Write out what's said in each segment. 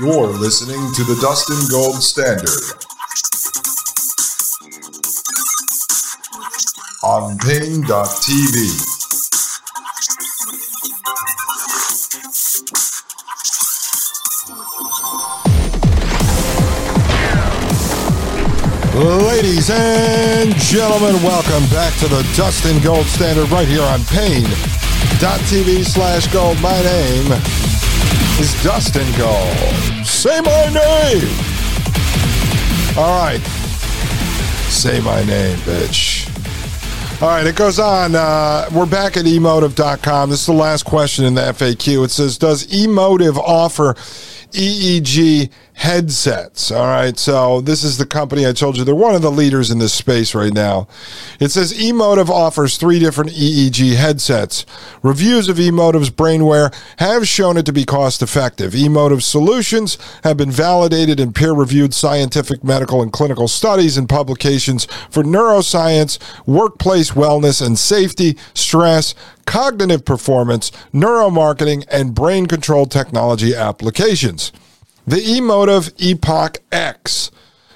You're listening to the Dustin Gold Standard on Paine.tv. Ladies and gentlemen, welcome back to the Dustin Gold Standard right here on Paine.tv slash gold. My name is Dustin Gold. Say my name. All right. Say my name, bitch. All right, it goes on. Uh, we're back at emotiv.com. This is the last question in the FAQ. It says Does Emotiv offer EEG headsets. All right. So this is the company I told you they're one of the leaders in this space right now. It says Emotiv offers three different EEG headsets. Reviews of Emotiv's brainware have shown it to be cost effective. Emotiv solutions have been validated in peer reviewed scientific, medical, and clinical studies and publications for neuroscience, workplace wellness and safety, stress, cognitive performance, neuromarketing, and brain control technology applications. The Emotiv EPOC X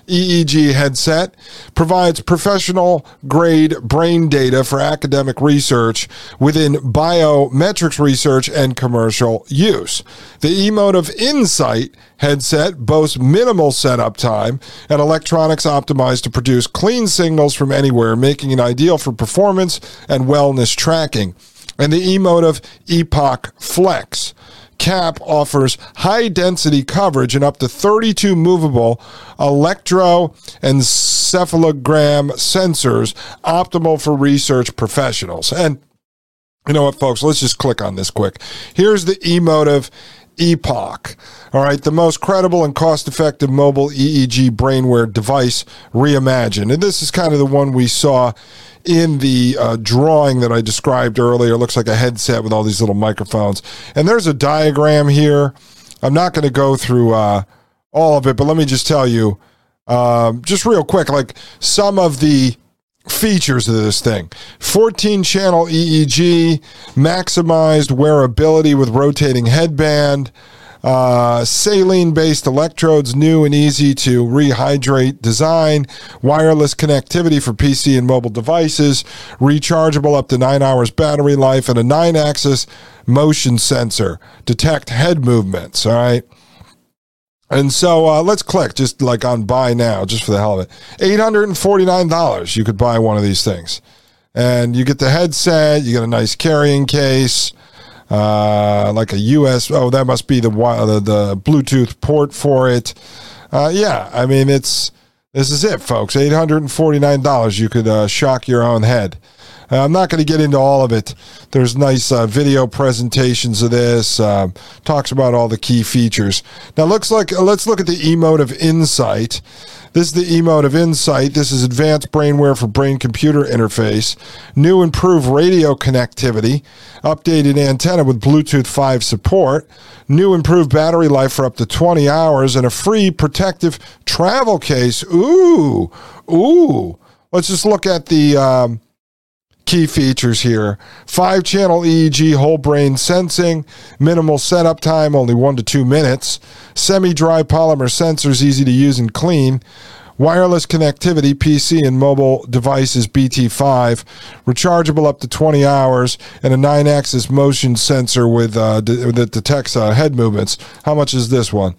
EEG headset provides professional grade brain data for academic research within biometrics research and commercial use. The Emotiv Insight headset boasts minimal setup time and electronics optimized to produce clean signals from anywhere, making it ideal for performance and wellness tracking. And the Emotiv EPOC Flex cap offers high density coverage and up to 32 movable electroencephalogram sensors, optimal for research professionals. And you know what, folks? Let's just click on this quick. Here's the Emotiv EPOC. All right, the most credible and cost effective mobile EEG brainware device reimagined. And this is kind of the one we saw in the uh, drawing that I described earlier. It looks like a headset with all these little microphones. And there's a diagram here. I'm not going to go through uh, all of it, but let me just tell you, um, just real quick, like some of the features of this thing 14 channel EEG, maximized wearability with rotating headband. Uh, saline based electrodes, new and easy to rehydrate design, wireless connectivity for PC and mobile devices, rechargeable up to nine hours battery life, and a nine axis motion sensor. Detect head movements. All right. And so uh, let's click just like on buy now, just for the hell of it. $849. You could buy one of these things. And you get the headset, you get a nice carrying case. uh, like a US. Oh, that must be the the, the Bluetooth port for it. Uh, yeah, I mean it's this is it, folks. Eight hundred and forty nine dollars. You could uh, shock your own head. Uh, I'm not going to get into all of it. There's nice uh, video presentations of this. Uh, talks about all the key features. Now looks like let's look at the emotiv insight. This is the emotiv insight. This is advanced brainware for brain computer interface. New improved radio connectivity. Updated antenna with Bluetooth 5 support. New improved battery life for up to 20 hours and a free protective travel case. Ooh, ooh. Let's just look at the. Um, key features here five channel EEG whole brain sensing, minimal setup time, only one to two minutes, semi dry polymer sensors, easy to use and clean. Wireless connectivity, PC and mobile devices BT5, rechargeable up to 20 hours, and a 9 axis motion sensor with uh, that detects uh, head movements. How much is this one?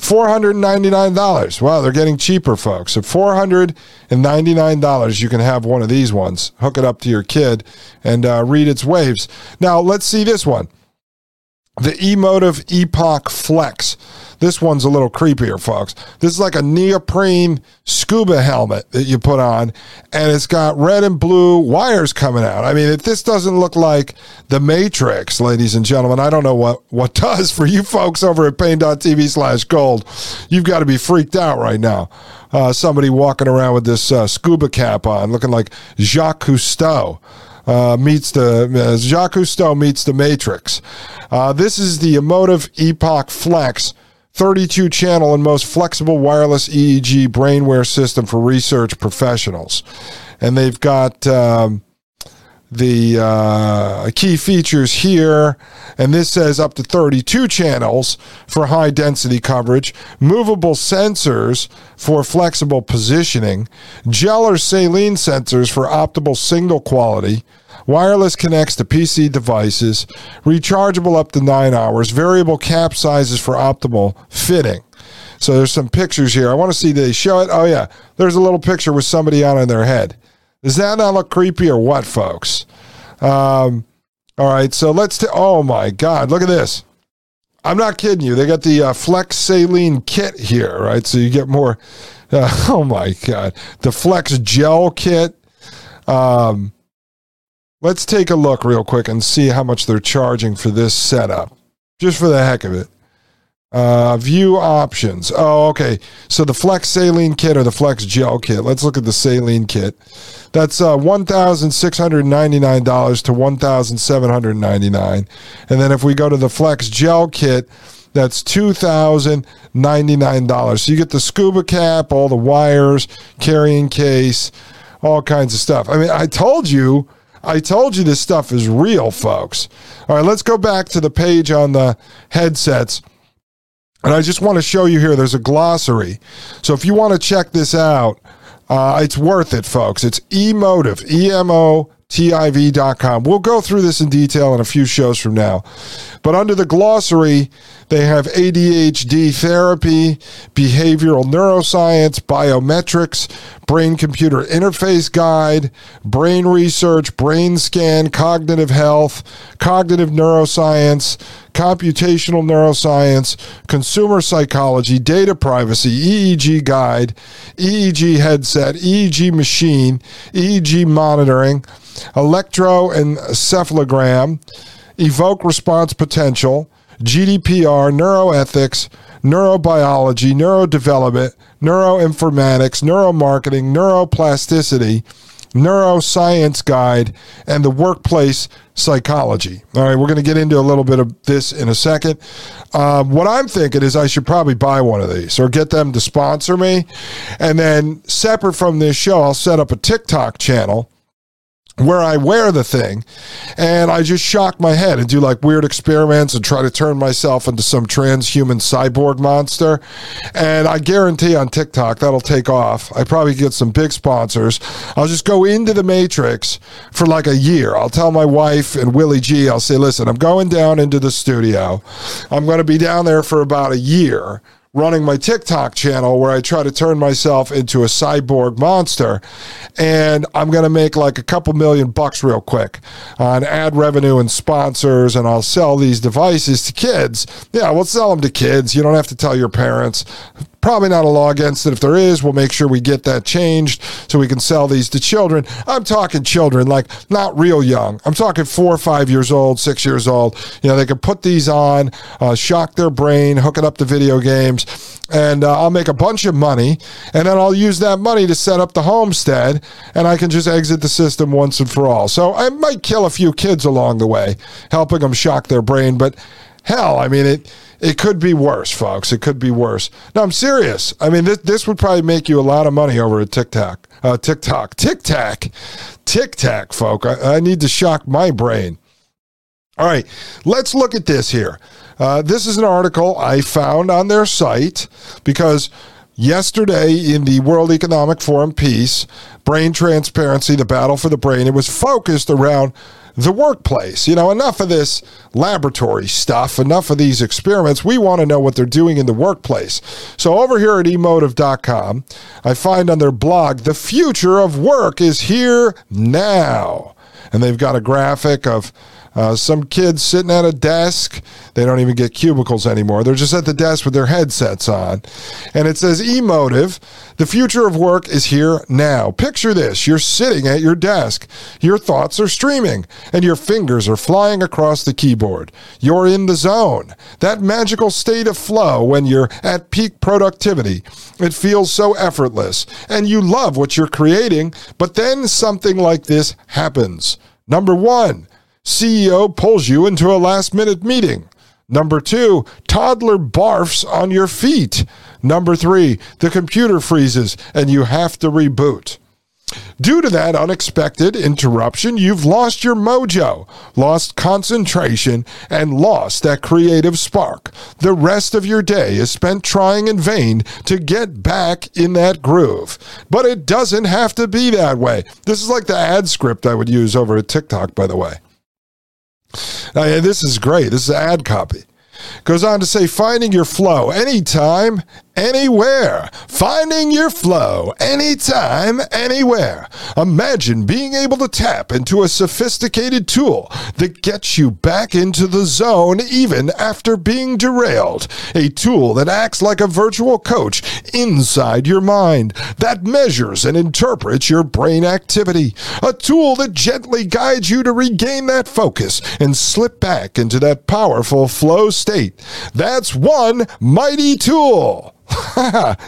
$499. Wow, they're getting cheaper, folks. At $499, you can have one of these ones. Hook it up to your kid and uh, read its waves. Now, let's see this one the Emotiv EPOC Flex. This one's a little creepier, folks. This is like a neoprene scuba helmet that you put on, and it's got red and blue wires coming out. I mean, if this doesn't look like the Matrix, ladies and gentlemen, I don't know what, what does for you folks over at paine.tv slash gold. You've got to be freaked out right now. Uh, somebody walking around with this uh, scuba cap on, looking like Jacques Cousteau. Uh, meets the uh, Jacques Cousteau meets the Matrix. Uh, this is the Emotiv EPOC Flex 32 channel and most flexible wireless EEG brainware system for research professionals. And they've got um, the uh, key features here. And this says up to 32 channels for high density coverage, movable sensors for flexible positioning, gel or saline sensors for optimal signal quality Wireless connects to PC devices, rechargeable up to nine hours, variable cap sizes for optimal fitting. So there's some pictures here. I want to see they show it. Oh yeah, there's a little picture with somebody on in their head. Does that not look creepy or what, folks? Um, all right, so let's. T- oh my God, look at this. I'm not kidding you. They got the uh, Flex Saline kit here, right? So you get more. Uh, oh my God, the Flex Gel kit. Um, Let's take a look real quick and see how much they're charging for this setup, just for the heck of it. Uh, view options. Oh, okay. So the Flex Saline Kit or the Flex Gel Kit. Let's look at the Saline Kit. That's uh, one thousand six hundred ninety nine dollars to 1,799. and then if we go to the Flex Gel Kit, that's two thousand ninety nine dollars. So you get the scuba cap, all the wires, carrying case, all kinds of stuff. I mean, I told you I told you this stuff is real, folks. All right, let's go back to the page on the headsets. And I just want to show you here, there's a glossary. So if you want to check this out, uh, it's worth it, folks. It's emotiv, E M O tiv.com. We'll go through this in detail in a few shows from now. But under the glossary, they have ADHD therapy, behavioral neuroscience, biometrics, brain computer interface guide, brain research, brain scan, cognitive health, cognitive neuroscience, computational neuroscience, consumer psychology, data privacy, EEG guide, EEG headset, EEG machine, EEG monitoring electroencephalogram, evoke response potential, GDPR, neuroethics, neurobiology, neurodevelopment, neuroinformatics, neuromarketing, neuroplasticity, neuroscience guide, and the workplace psychology. All right, we're going to get into a little bit of this in a second. Um, what I'm thinking is I should probably buy one of these or get them to sponsor me. And then, separate from this show, I'll set up a TikTok channel where I wear the thing and I just shock my head and do like weird experiments and try to turn myself into some transhuman cyborg monster. And I guarantee on TikTok that'll take off. I probably get some big sponsors. I'll just go into the matrix for like a year. I'll tell my wife and Willie G, I'll say, listen, I'm going down into the studio. I'm going to be down there for about a year running my TikTok channel where I try to turn myself into a cyborg monster. And I'm going to make like a couple million bucks real quick on ad revenue and sponsors. And I'll sell these devices to kids. Yeah, we'll sell them to kids. You don't have to tell your parents. Probably not a law against it. If there is, we'll make sure we get that changed so we can sell these to children. I'm talking children, like not real young. I'm talking four or five years old, six years old. You know, they can put these on, uh, shock their brain, hook it up to video games, and uh, I'll make a bunch of money. And then I'll use that money to set up the homestead, and I can just exit the system once and for all. So I might kill a few kids along the way, helping them shock their brain, but hell, I mean, it it could be worse, folks. It could be worse. No, I'm serious. I mean, this, this would probably make you a lot of money over at TikTok. Uh, TikTok. TikTok. TikTok, folk. I, I need to shock my brain. All right, let's look at this here. Uh, this is an article I found on their site because yesterday in the World Economic Forum piece, Brain Transparency, the Battle for the Brain, it was focused around the workplace. You know, enough of this laboratory stuff, enough of these experiments. We want to know what they're doing in the workplace. So over here at emotiv.com, I find on their blog, the future of work is here now. And they've got a graphic of uh, some kids sitting at a desk. They don't even get cubicles anymore. They're just at the desk with their headsets on. And it says Emotiv, the future of work is here now. Picture this you're sitting at your desk. Your thoughts are streaming, and your fingers are flying across the keyboard. You're in the zone. That magical state of flow when you're at peak productivity. It feels so effortless, and you love what you're creating, but then something like this happens. Number one, CEO pulls you into a last minute meeting. Number two, toddler barfs on your feet. Number three, the computer freezes and you have to reboot. Due to that unexpected interruption, you've lost your mojo, lost concentration, and lost that creative spark. The rest of your day is spent trying in vain to get back in that groove. But it doesn't have to be that way. This is like the ad script I would use over at TikTok, by the way. Oh, now, this is great. This is ad copy. Goes on to say, finding your flow anytime, anywhere. Finding your flow anytime, anywhere. Imagine being able to tap into a sophisticated tool that gets you back into the zone even after being derailed. A tool that acts like a virtual coach inside your mind, that measures and interprets your brain activity. A tool that gently guides you to regain that focus and slip back into that powerful flow state. That's one mighty tool.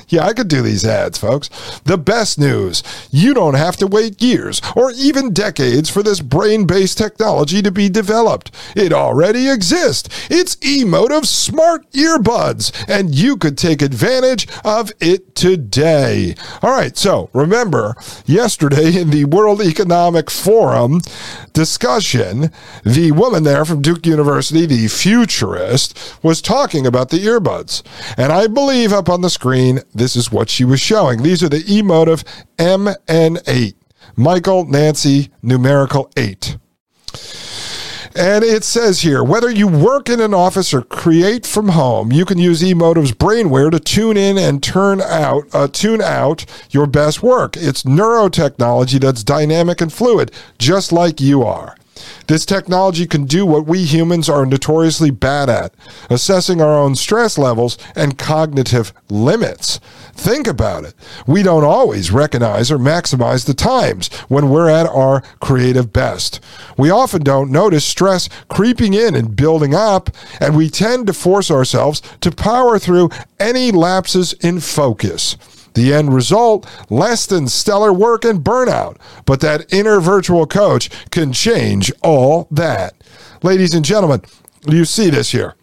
yeah, I could do these ads, folks. The best news you don't have to wait years or even decades for this brain based technology to be developed. It already exists. It's Emotiv Smart Earbuds, and you could take advantage of it today. All right, so remember, yesterday in the World Economic Forum discussion, the woman there from Duke University, the futurist, was talking about the earbuds. And I believe up on the screen, this is what she was showing. These are the Emotiv MN8. Michael Nancy numerical 8. And it says here whether you work in an office or create from home, you can use Emotiv's brainware to tune in and turn out, uh, tune out your best work. It's neurotechnology that's dynamic and fluid, just like you are. This technology can do what we humans are notoriously bad at assessing our own stress levels and cognitive limits. Think about it. We don't always recognize or maximize the times when we're at our creative best. We often don't notice stress creeping in and building up, and we tend to force ourselves to power through any lapses in focus. The end result less than stellar work and burnout. But that inner virtual coach can change all that. Ladies and gentlemen, you see this here.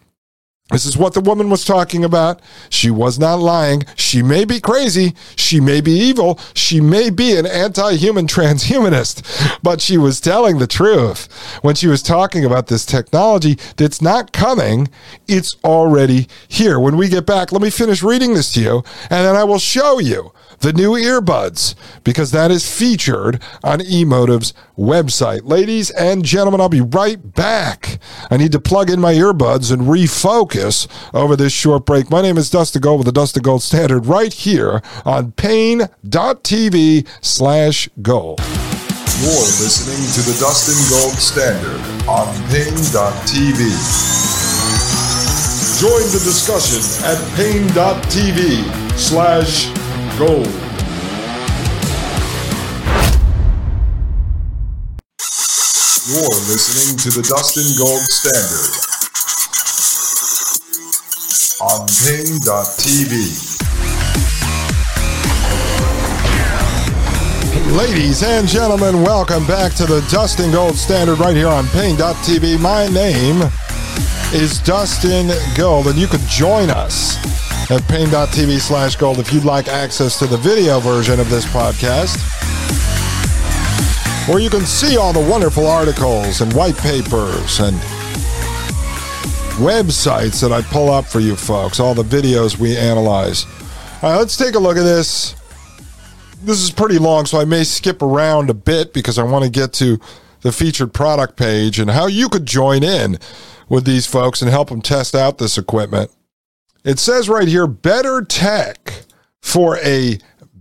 This is what the woman was talking about. She was not lying. She may be crazy. She may be evil. She may be an anti human transhumanist, but she was telling the truth when she was talking about this technology that's not coming. It's already here. When we get back, let me finish reading this to you, and then I will show you the new earbuds because that is featured on Emotiv's website. Ladies and gentlemen, I'll be right back. I need to plug in my earbuds and refocus over this short break. My name is Dustin Gold with the Dustin Gold Standard right here on Paine.tv slash gold. You're listening to the Dustin Gold Standard on Paine.tv. Join the discussion at Paine.tv slash You're listening to the Dustin Gold Standard on Paine.tv. Ladies and gentlemen, welcome back to the Dustin Gold Standard right here on Paine.tv. My name is Dustin Gold, and you can join us at Paine.tv slash gold if you'd like access to the video version of this podcast, where you can see all the wonderful articles and white papers and websites that I pull up for you folks, all the videos we analyze. All right, let's take a look at this this is pretty long, so I may skip around a bit because I want to get to the featured product page and how you could join in with these folks and help them test out this equipment. It says right here better tech for a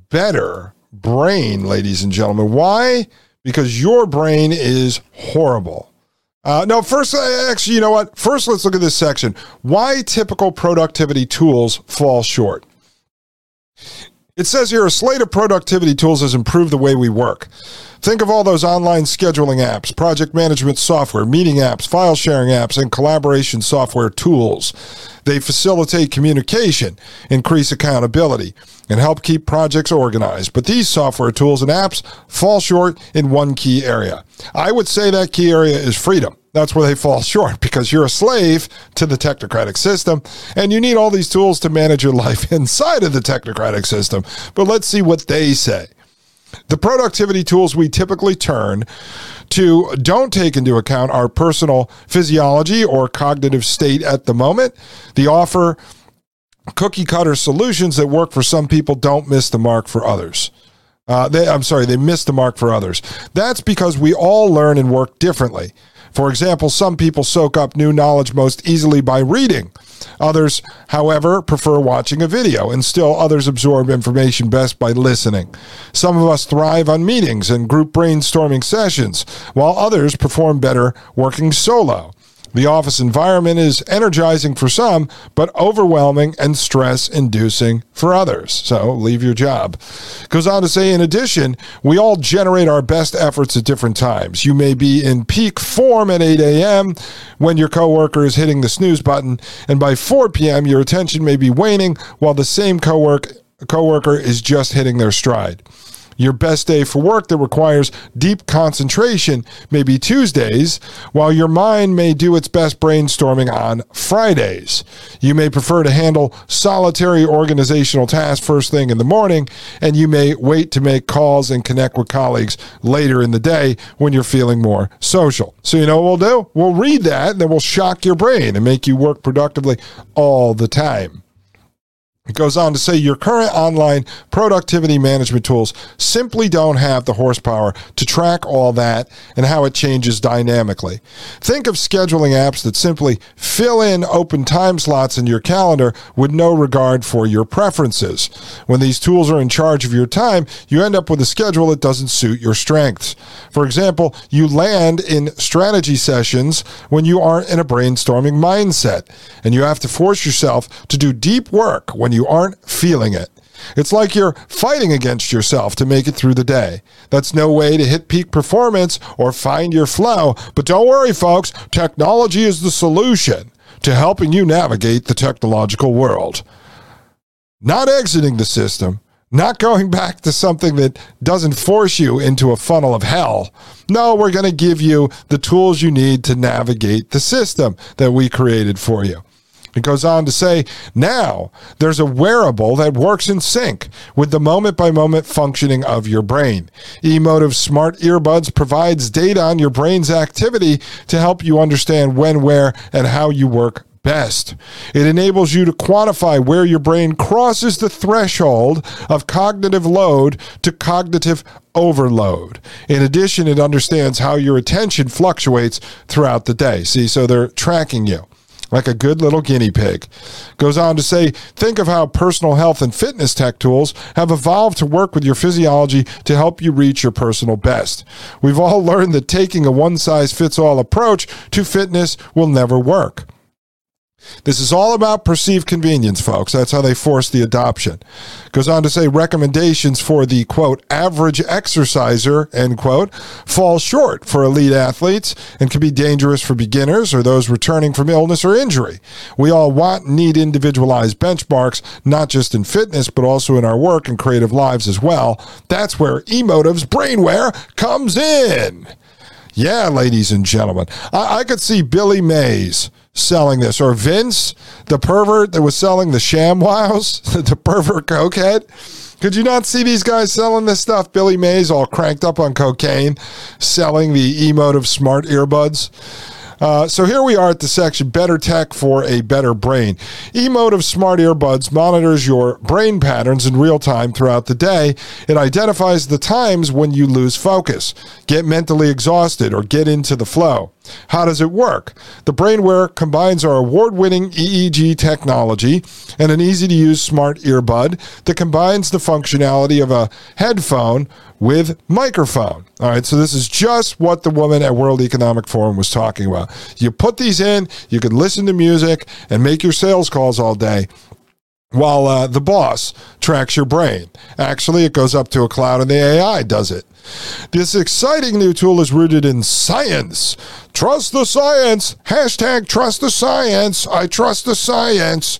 better brain, ladies and gentlemen. Why? Because your brain is horrible. Uh, no, first, uh, actually, you know what? First, let's look at this section. Why typical productivity tools fall short. It says here a slate of productivity tools has improved the way we work. Think of all those online scheduling apps, project management software, meeting apps, file sharing apps, and collaboration software tools. They facilitate communication, increase accountability, and help keep projects organized. But these software tools and apps fall short in one key area. I would say that key area is freedom that's where they fall short because you're a slave to the technocratic system and you need all these tools to manage your life inside of the technocratic system. But let's see what they say. The productivity tools we typically turn to don't take into account our personal physiology or cognitive state at the moment. They offer cookie cutter solutions that work for some people don't miss the mark for others. Uh, they, I'm sorry, they miss the mark for others. That's because we all learn and work differently. For example, some people soak up new knowledge most easily by reading. Others, however, prefer watching a video, and still others absorb information best by listening. Some of us thrive on meetings and group brainstorming sessions, while others perform better working solo. The office environment is energizing for some, but overwhelming and stress inducing for others. So leave your job. Goes on to say, in addition, we all generate our best efforts at different times. You may be in peak form at 8 a.m. when your coworker is hitting the snooze button, and by 4 p.m., your attention may be waning while the same coworker coworker is just hitting their stride. Your best day for work that requires deep concentration may be Tuesdays, while your mind may do its best brainstorming on Fridays. You may prefer to handle solitary organizational tasks first thing in the morning, and you may wait to make calls and connect with colleagues later in the day when you're feeling more social. So, you know what we'll do? We'll read that, and then we'll shock your brain and make you work productively all the time. It goes on to say your current online productivity management tools simply don't have the horsepower to track all that and how it changes dynamically. Think of scheduling apps that simply fill in open time slots in your calendar with no regard for your preferences. When these tools are in charge of your time, you end up with a schedule that doesn't suit your strengths. For example, you land in strategy sessions when you aren't in a brainstorming mindset, and you have to force yourself to do deep work when you you aren't feeling it. It's like you're fighting against yourself to make it through the day. That's no way to hit peak performance or find your flow. But don't worry, folks, technology is the solution to helping you navigate the technological world. Not exiting the system, not going back to something that doesn't force you into a funnel of hell. No, we're going to give you the tools you need to navigate the system that we created for you. It goes on to say, now there's a wearable that works in sync with the moment by moment functioning of your brain. Emotiv Smart Earbuds provides data on your brain's activity to help you understand when, where, and how you work best. It enables you to quantify where your brain crosses the threshold of cognitive load to cognitive overload. In addition, it understands how your attention fluctuates throughout the day. See, so they're tracking you. Like a good little guinea pig. Goes on to say, think of how personal health and fitness tech tools have evolved to work with your physiology to help you reach your personal best. We've all learned that taking a one size fits all approach to fitness will never work. This is all about perceived convenience, folks. That's how they force the adoption. Goes on to say recommendations for the quote average exerciser end quote fall short for elite athletes and can be dangerous for beginners or those returning from illness or injury. We all want and need individualized benchmarks, not just in fitness, but also in our work and creative lives as well. That's where emotiv's brainware comes in. Yeah, ladies and gentlemen, I, I could see Billy Mays selling this, or Vince, the pervert that was selling the ShamWows, the pervert cokehead. Could you not see these guys selling this stuff? Billy Mays all cranked up on cocaine, selling the emotiv smart earbuds. Uh, so here we are at the section Better Tech for a Better Brain. Emotiv Smart Earbuds monitors your brain patterns in real time throughout the day. It identifies the times when you lose focus, get mentally exhausted, or get into the flow. How does it work? The Brainware combines our award winning EEG technology and an easy to use smart earbud that combines the functionality of a headphone with microphone. All right, so this is just what the woman at World Economic Forum was talking about. You put these in, you can listen to music and make your sales calls all day while uh, the boss tracks your brain. Actually, it goes up to a cloud and the AI does it. This exciting new tool is rooted in science. Trust the science. Hashtag trust the science. I trust the science.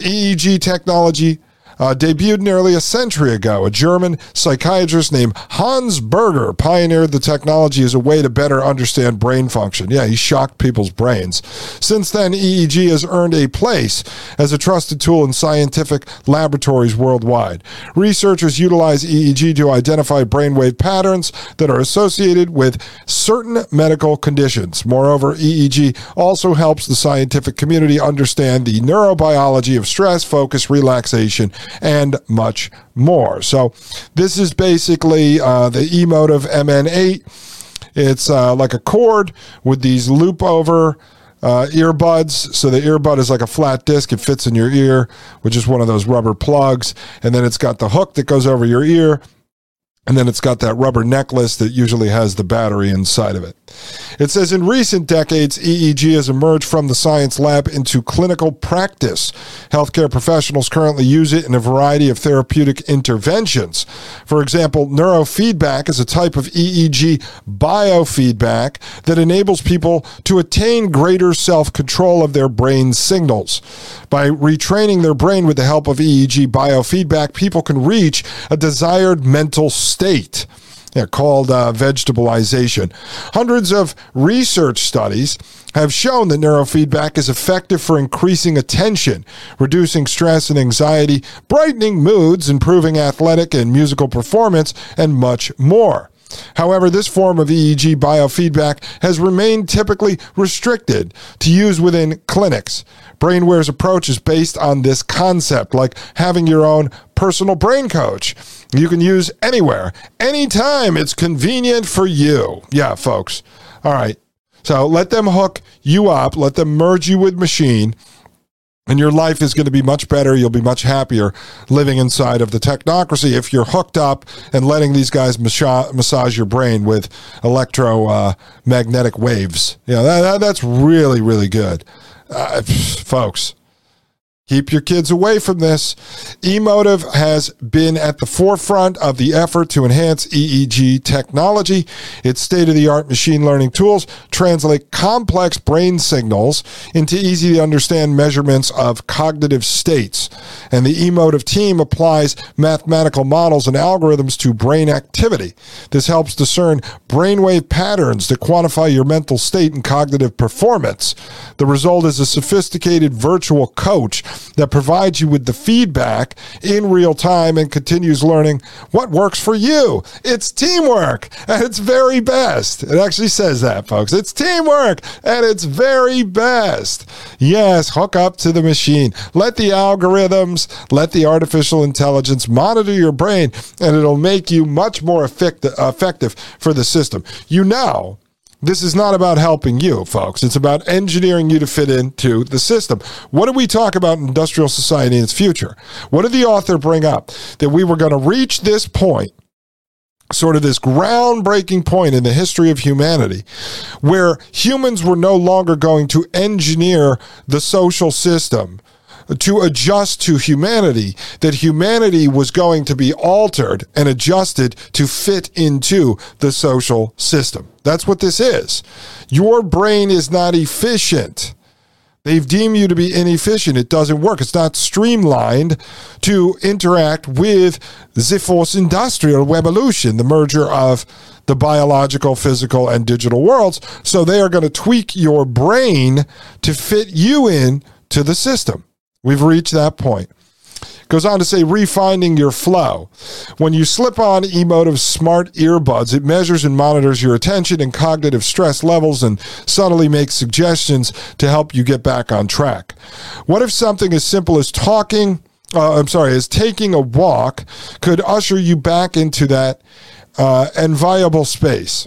EEG technology uh, debuted nearly a century ago. A German psychiatrist named Hans Berger pioneered the technology as a way to better understand brain function. Yeah, he shocked people's brains. Since then, EEG has earned a place as a trusted tool in scientific laboratories worldwide. Researchers utilize EEG to identify brainwave patterns that are associated with certain medical conditions. Moreover, EEG also helps the scientific community understand the neurobiology of stress, focus, relaxation, and much more. So, this is basically uh, the Emotiv MN8. It's uh, like a cord with these loop over uh, earbuds. So the earbud is like a flat disc. It fits in your ear, which is one of those rubber plugs. And then it's got the hook that goes over your ear. And then it's got that rubber necklace that usually has the battery inside of it. It says in recent decades, EEG has emerged from the science lab into clinical practice. Healthcare professionals currently use it in a variety of therapeutic interventions. For example, neurofeedback is a type of EEG biofeedback that enables people to attain greater self control of their brain signals. By retraining their brain with the help of EEG biofeedback, people can reach a desired mental state. Yeah, called uh, vegetabilization. Hundreds of research studies have shown that neurofeedback is effective for increasing attention, reducing stress and anxiety, brightening moods, improving athletic and musical performance, and much more. However, this form of EEG biofeedback has remained typically restricted to use within clinics. Brainware's approach is based on this concept, like having your own personal brain coach. You can use anywhere, anytime it's convenient for you. Yeah, folks. All right. So let them hook you up, let them merge you with machine and your life is going to be much better. You'll be much happier living inside of the technocracy if you're hooked up and letting these guys massage your brain with electromagnetic uh, waves. Yeah, that, that, that's really, really good. Uh, folks, Keep your kids away from this. Emotiv has been at the forefront of the effort to enhance EEG technology. Its state of the art machine learning tools translate complex brain signals into easy to understand measurements of cognitive states. And the Emotiv team applies mathematical models and algorithms to brain activity. This helps discern brainwave patterns that quantify your mental state and cognitive performance. The result is a sophisticated virtual coach that provides you with the feedback in real time and continues learning what works for you. It's teamwork at its very best. It actually says that, folks. It's teamwork at its very best. Yes, hook up to the machine. Let the algorithms, let the artificial intelligence monitor your brain, and it'll make you much more effective for the system. You know, This is not about helping you, folks. It's about engineering you to fit into the system. What did we talk about in industrial society in its future? What did the author bring up? That we were going to reach this point sort of this groundbreaking point in the history of humanity where humans were no longer going to engineer the social system to adjust to humanity, that humanity was going to be altered and adjusted to fit into the social system. That's what this is. Your brain is not efficient. They've deemed you to be inefficient. It doesn't work. It's not streamlined to interact with the fourth industrial revolution, the merger of the biological, physical, and digital worlds. So they are going to tweak your brain to fit you in to the system. We've reached that point. Goes on to say, refinding your flow. When you slip on emotiv smart earbuds, it measures and monitors your attention and cognitive stress levels and subtly makes suggestions to help you get back on track. What if something as simple as talking, uh, I'm sorry, as taking a walk could usher you back into that uh, enviable space?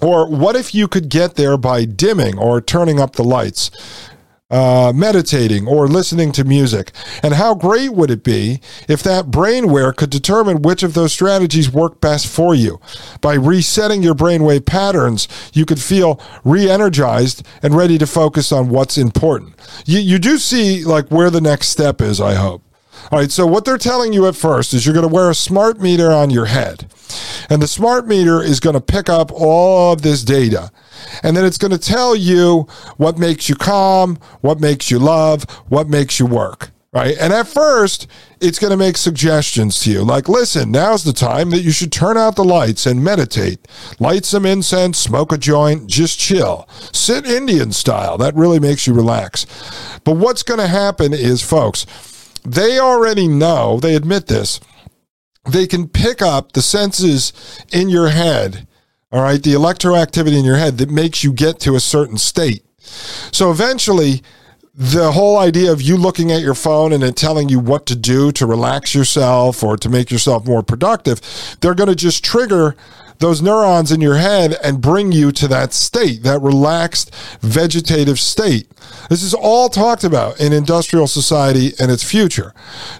Or what if you could get there by dimming or turning up the lights? Uh, meditating or listening to music. And how great would it be if that brainware could determine which of those strategies work best for you? By resetting your brainwave patterns, you could feel re energized and ready to focus on what's important. You, you do see like where the next step is, I hope. All right, so what they're telling you at first is you're going to wear a smart meter on your head. And the smart meter is going to pick up all of this data. And then it's going to tell you what makes you calm, what makes you love, what makes you work. Right. And at first, it's going to make suggestions to you like, listen, now's the time that you should turn out the lights and meditate. Light some incense, smoke a joint, just chill. Sit Indian style. That really makes you relax. But what's going to happen is, folks, they already know, they admit this, they can pick up the senses in your head all right, the electroactivity in your head that makes you get to a certain state. So eventually, the whole idea of you looking at your phone and it telling you what to do to relax yourself or to make yourself more productive, they're going to just trigger those neurons in your head and bring you to that state, that relaxed vegetative state. This is all talked about in industrial society and its future.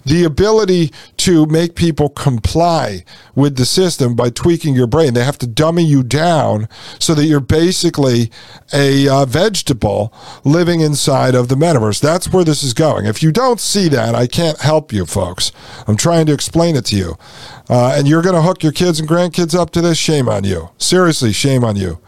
The ability to make people comply with the system by tweaking your brain. They have to dummy you down so that you're basically a uh, vegetable living inside of the metaverse. That's where this is going. If you don't see that, I can't help you, folks. I'm trying to explain it to you. Uh, and you're going to hook your kids and grandkids up to this, shame on you. Seriously, shame on you.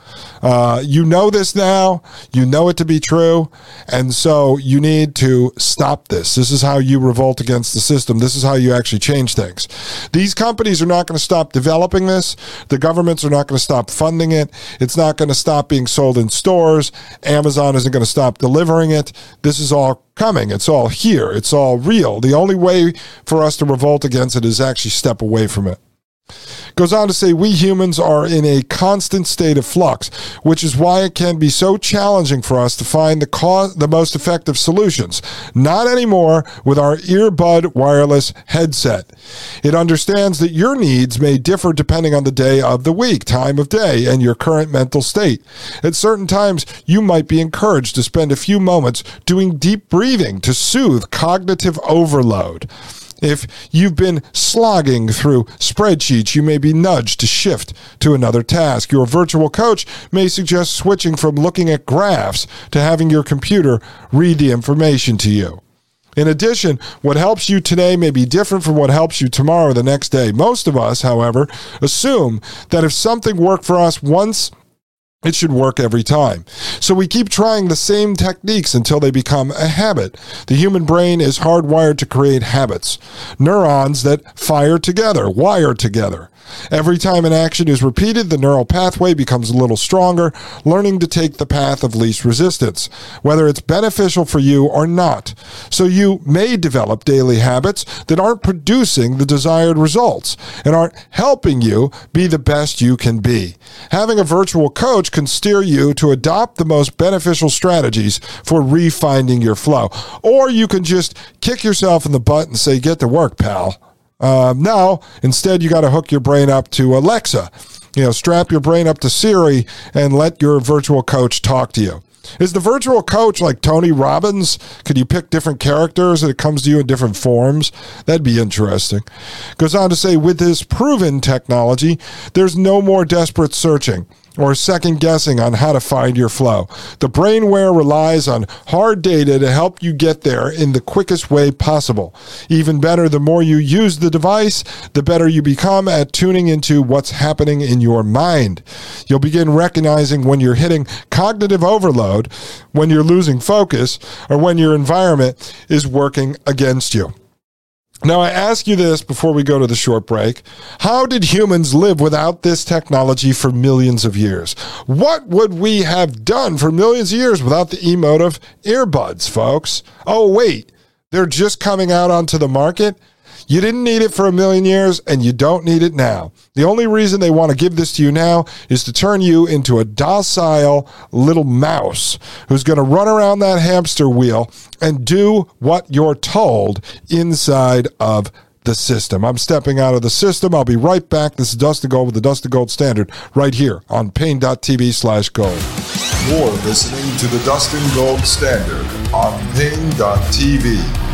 Uh, you know this now. You know it to be true. And so you need to stop this. This is how you revolt against the system. This is how you actually change things. These companies are not going to stop developing this. The governments are not going to stop funding it. It's not going to stop being sold in stores. Amazon isn't going to stop delivering it. This is all coming. It's all here. It's all real. The only way for us to revolt against it is actually step away from it. Goes on to say, we humans are in a constant state of flux, which is why it can be so challenging for us to find the, cause, the most effective solutions. Not anymore with our earbud wireless headset. It understands that your needs may differ depending on the day of the week, time of day, and your current mental state. At certain times, you might be encouraged to spend a few moments doing deep breathing to soothe cognitive overload. If you've been slogging through spreadsheets, you may be nudged to shift to another task. Your virtual coach may suggest switching from looking at graphs to having your computer read the information to you. In addition, what helps you today may be different from what helps you tomorrow or the next day. Most of us, however, assume that if something worked for us once, it should work every time. So we keep trying the same techniques until they become a habit. The human brain is hardwired to create habits, neurons that fire together, wire together. Every time an action is repeated, the neural pathway becomes a little stronger, learning to take the path of least resistance, whether it's beneficial for you or not. So you may develop daily habits that aren't producing the desired results and aren't helping you be the best you can be. Having a virtual coach can steer you to adopt the most beneficial strategies for refinding your flow. Or you can just kick yourself in the butt and say, get to work, pal. Uh, now, instead, you got to hook your brain up to Alexa You know, strap your brain up to Siri and let your virtual coach talk to you. Is the virtual coach like Tony Robbins? Could you pick different characters and it comes to you in different forms? That'd be interesting. Goes on to say, with this proven technology, there's no more desperate searching or second guessing on how to find your flow. The brainware relies on hard data to help you get there in the quickest way possible. Even better, the more you use the device, the better you become at tuning into what's happening in your mind. You'll begin recognizing when you're hitting cognitive overload, when you're losing focus, or when your environment is working against you. Now, I ask you this before we go to the short break. How did humans live without this technology for millions of years? What would we have done for millions of years without the Emotiv earbuds, folks? Oh, wait, they're just coming out onto the market? You didn't need it for a million years and you don't need it now. The only reason they want to give this to you now is to turn you into a docile little mouse who's going to run around that hamster wheel and do what you're told inside of the system. I'm stepping out of the system. I'll be right back. This is Dustin Gold with the Dustin Gold Standard right here on Paine.tv slash gold. You're listening to the Dustin Gold Standard on Paine.tv.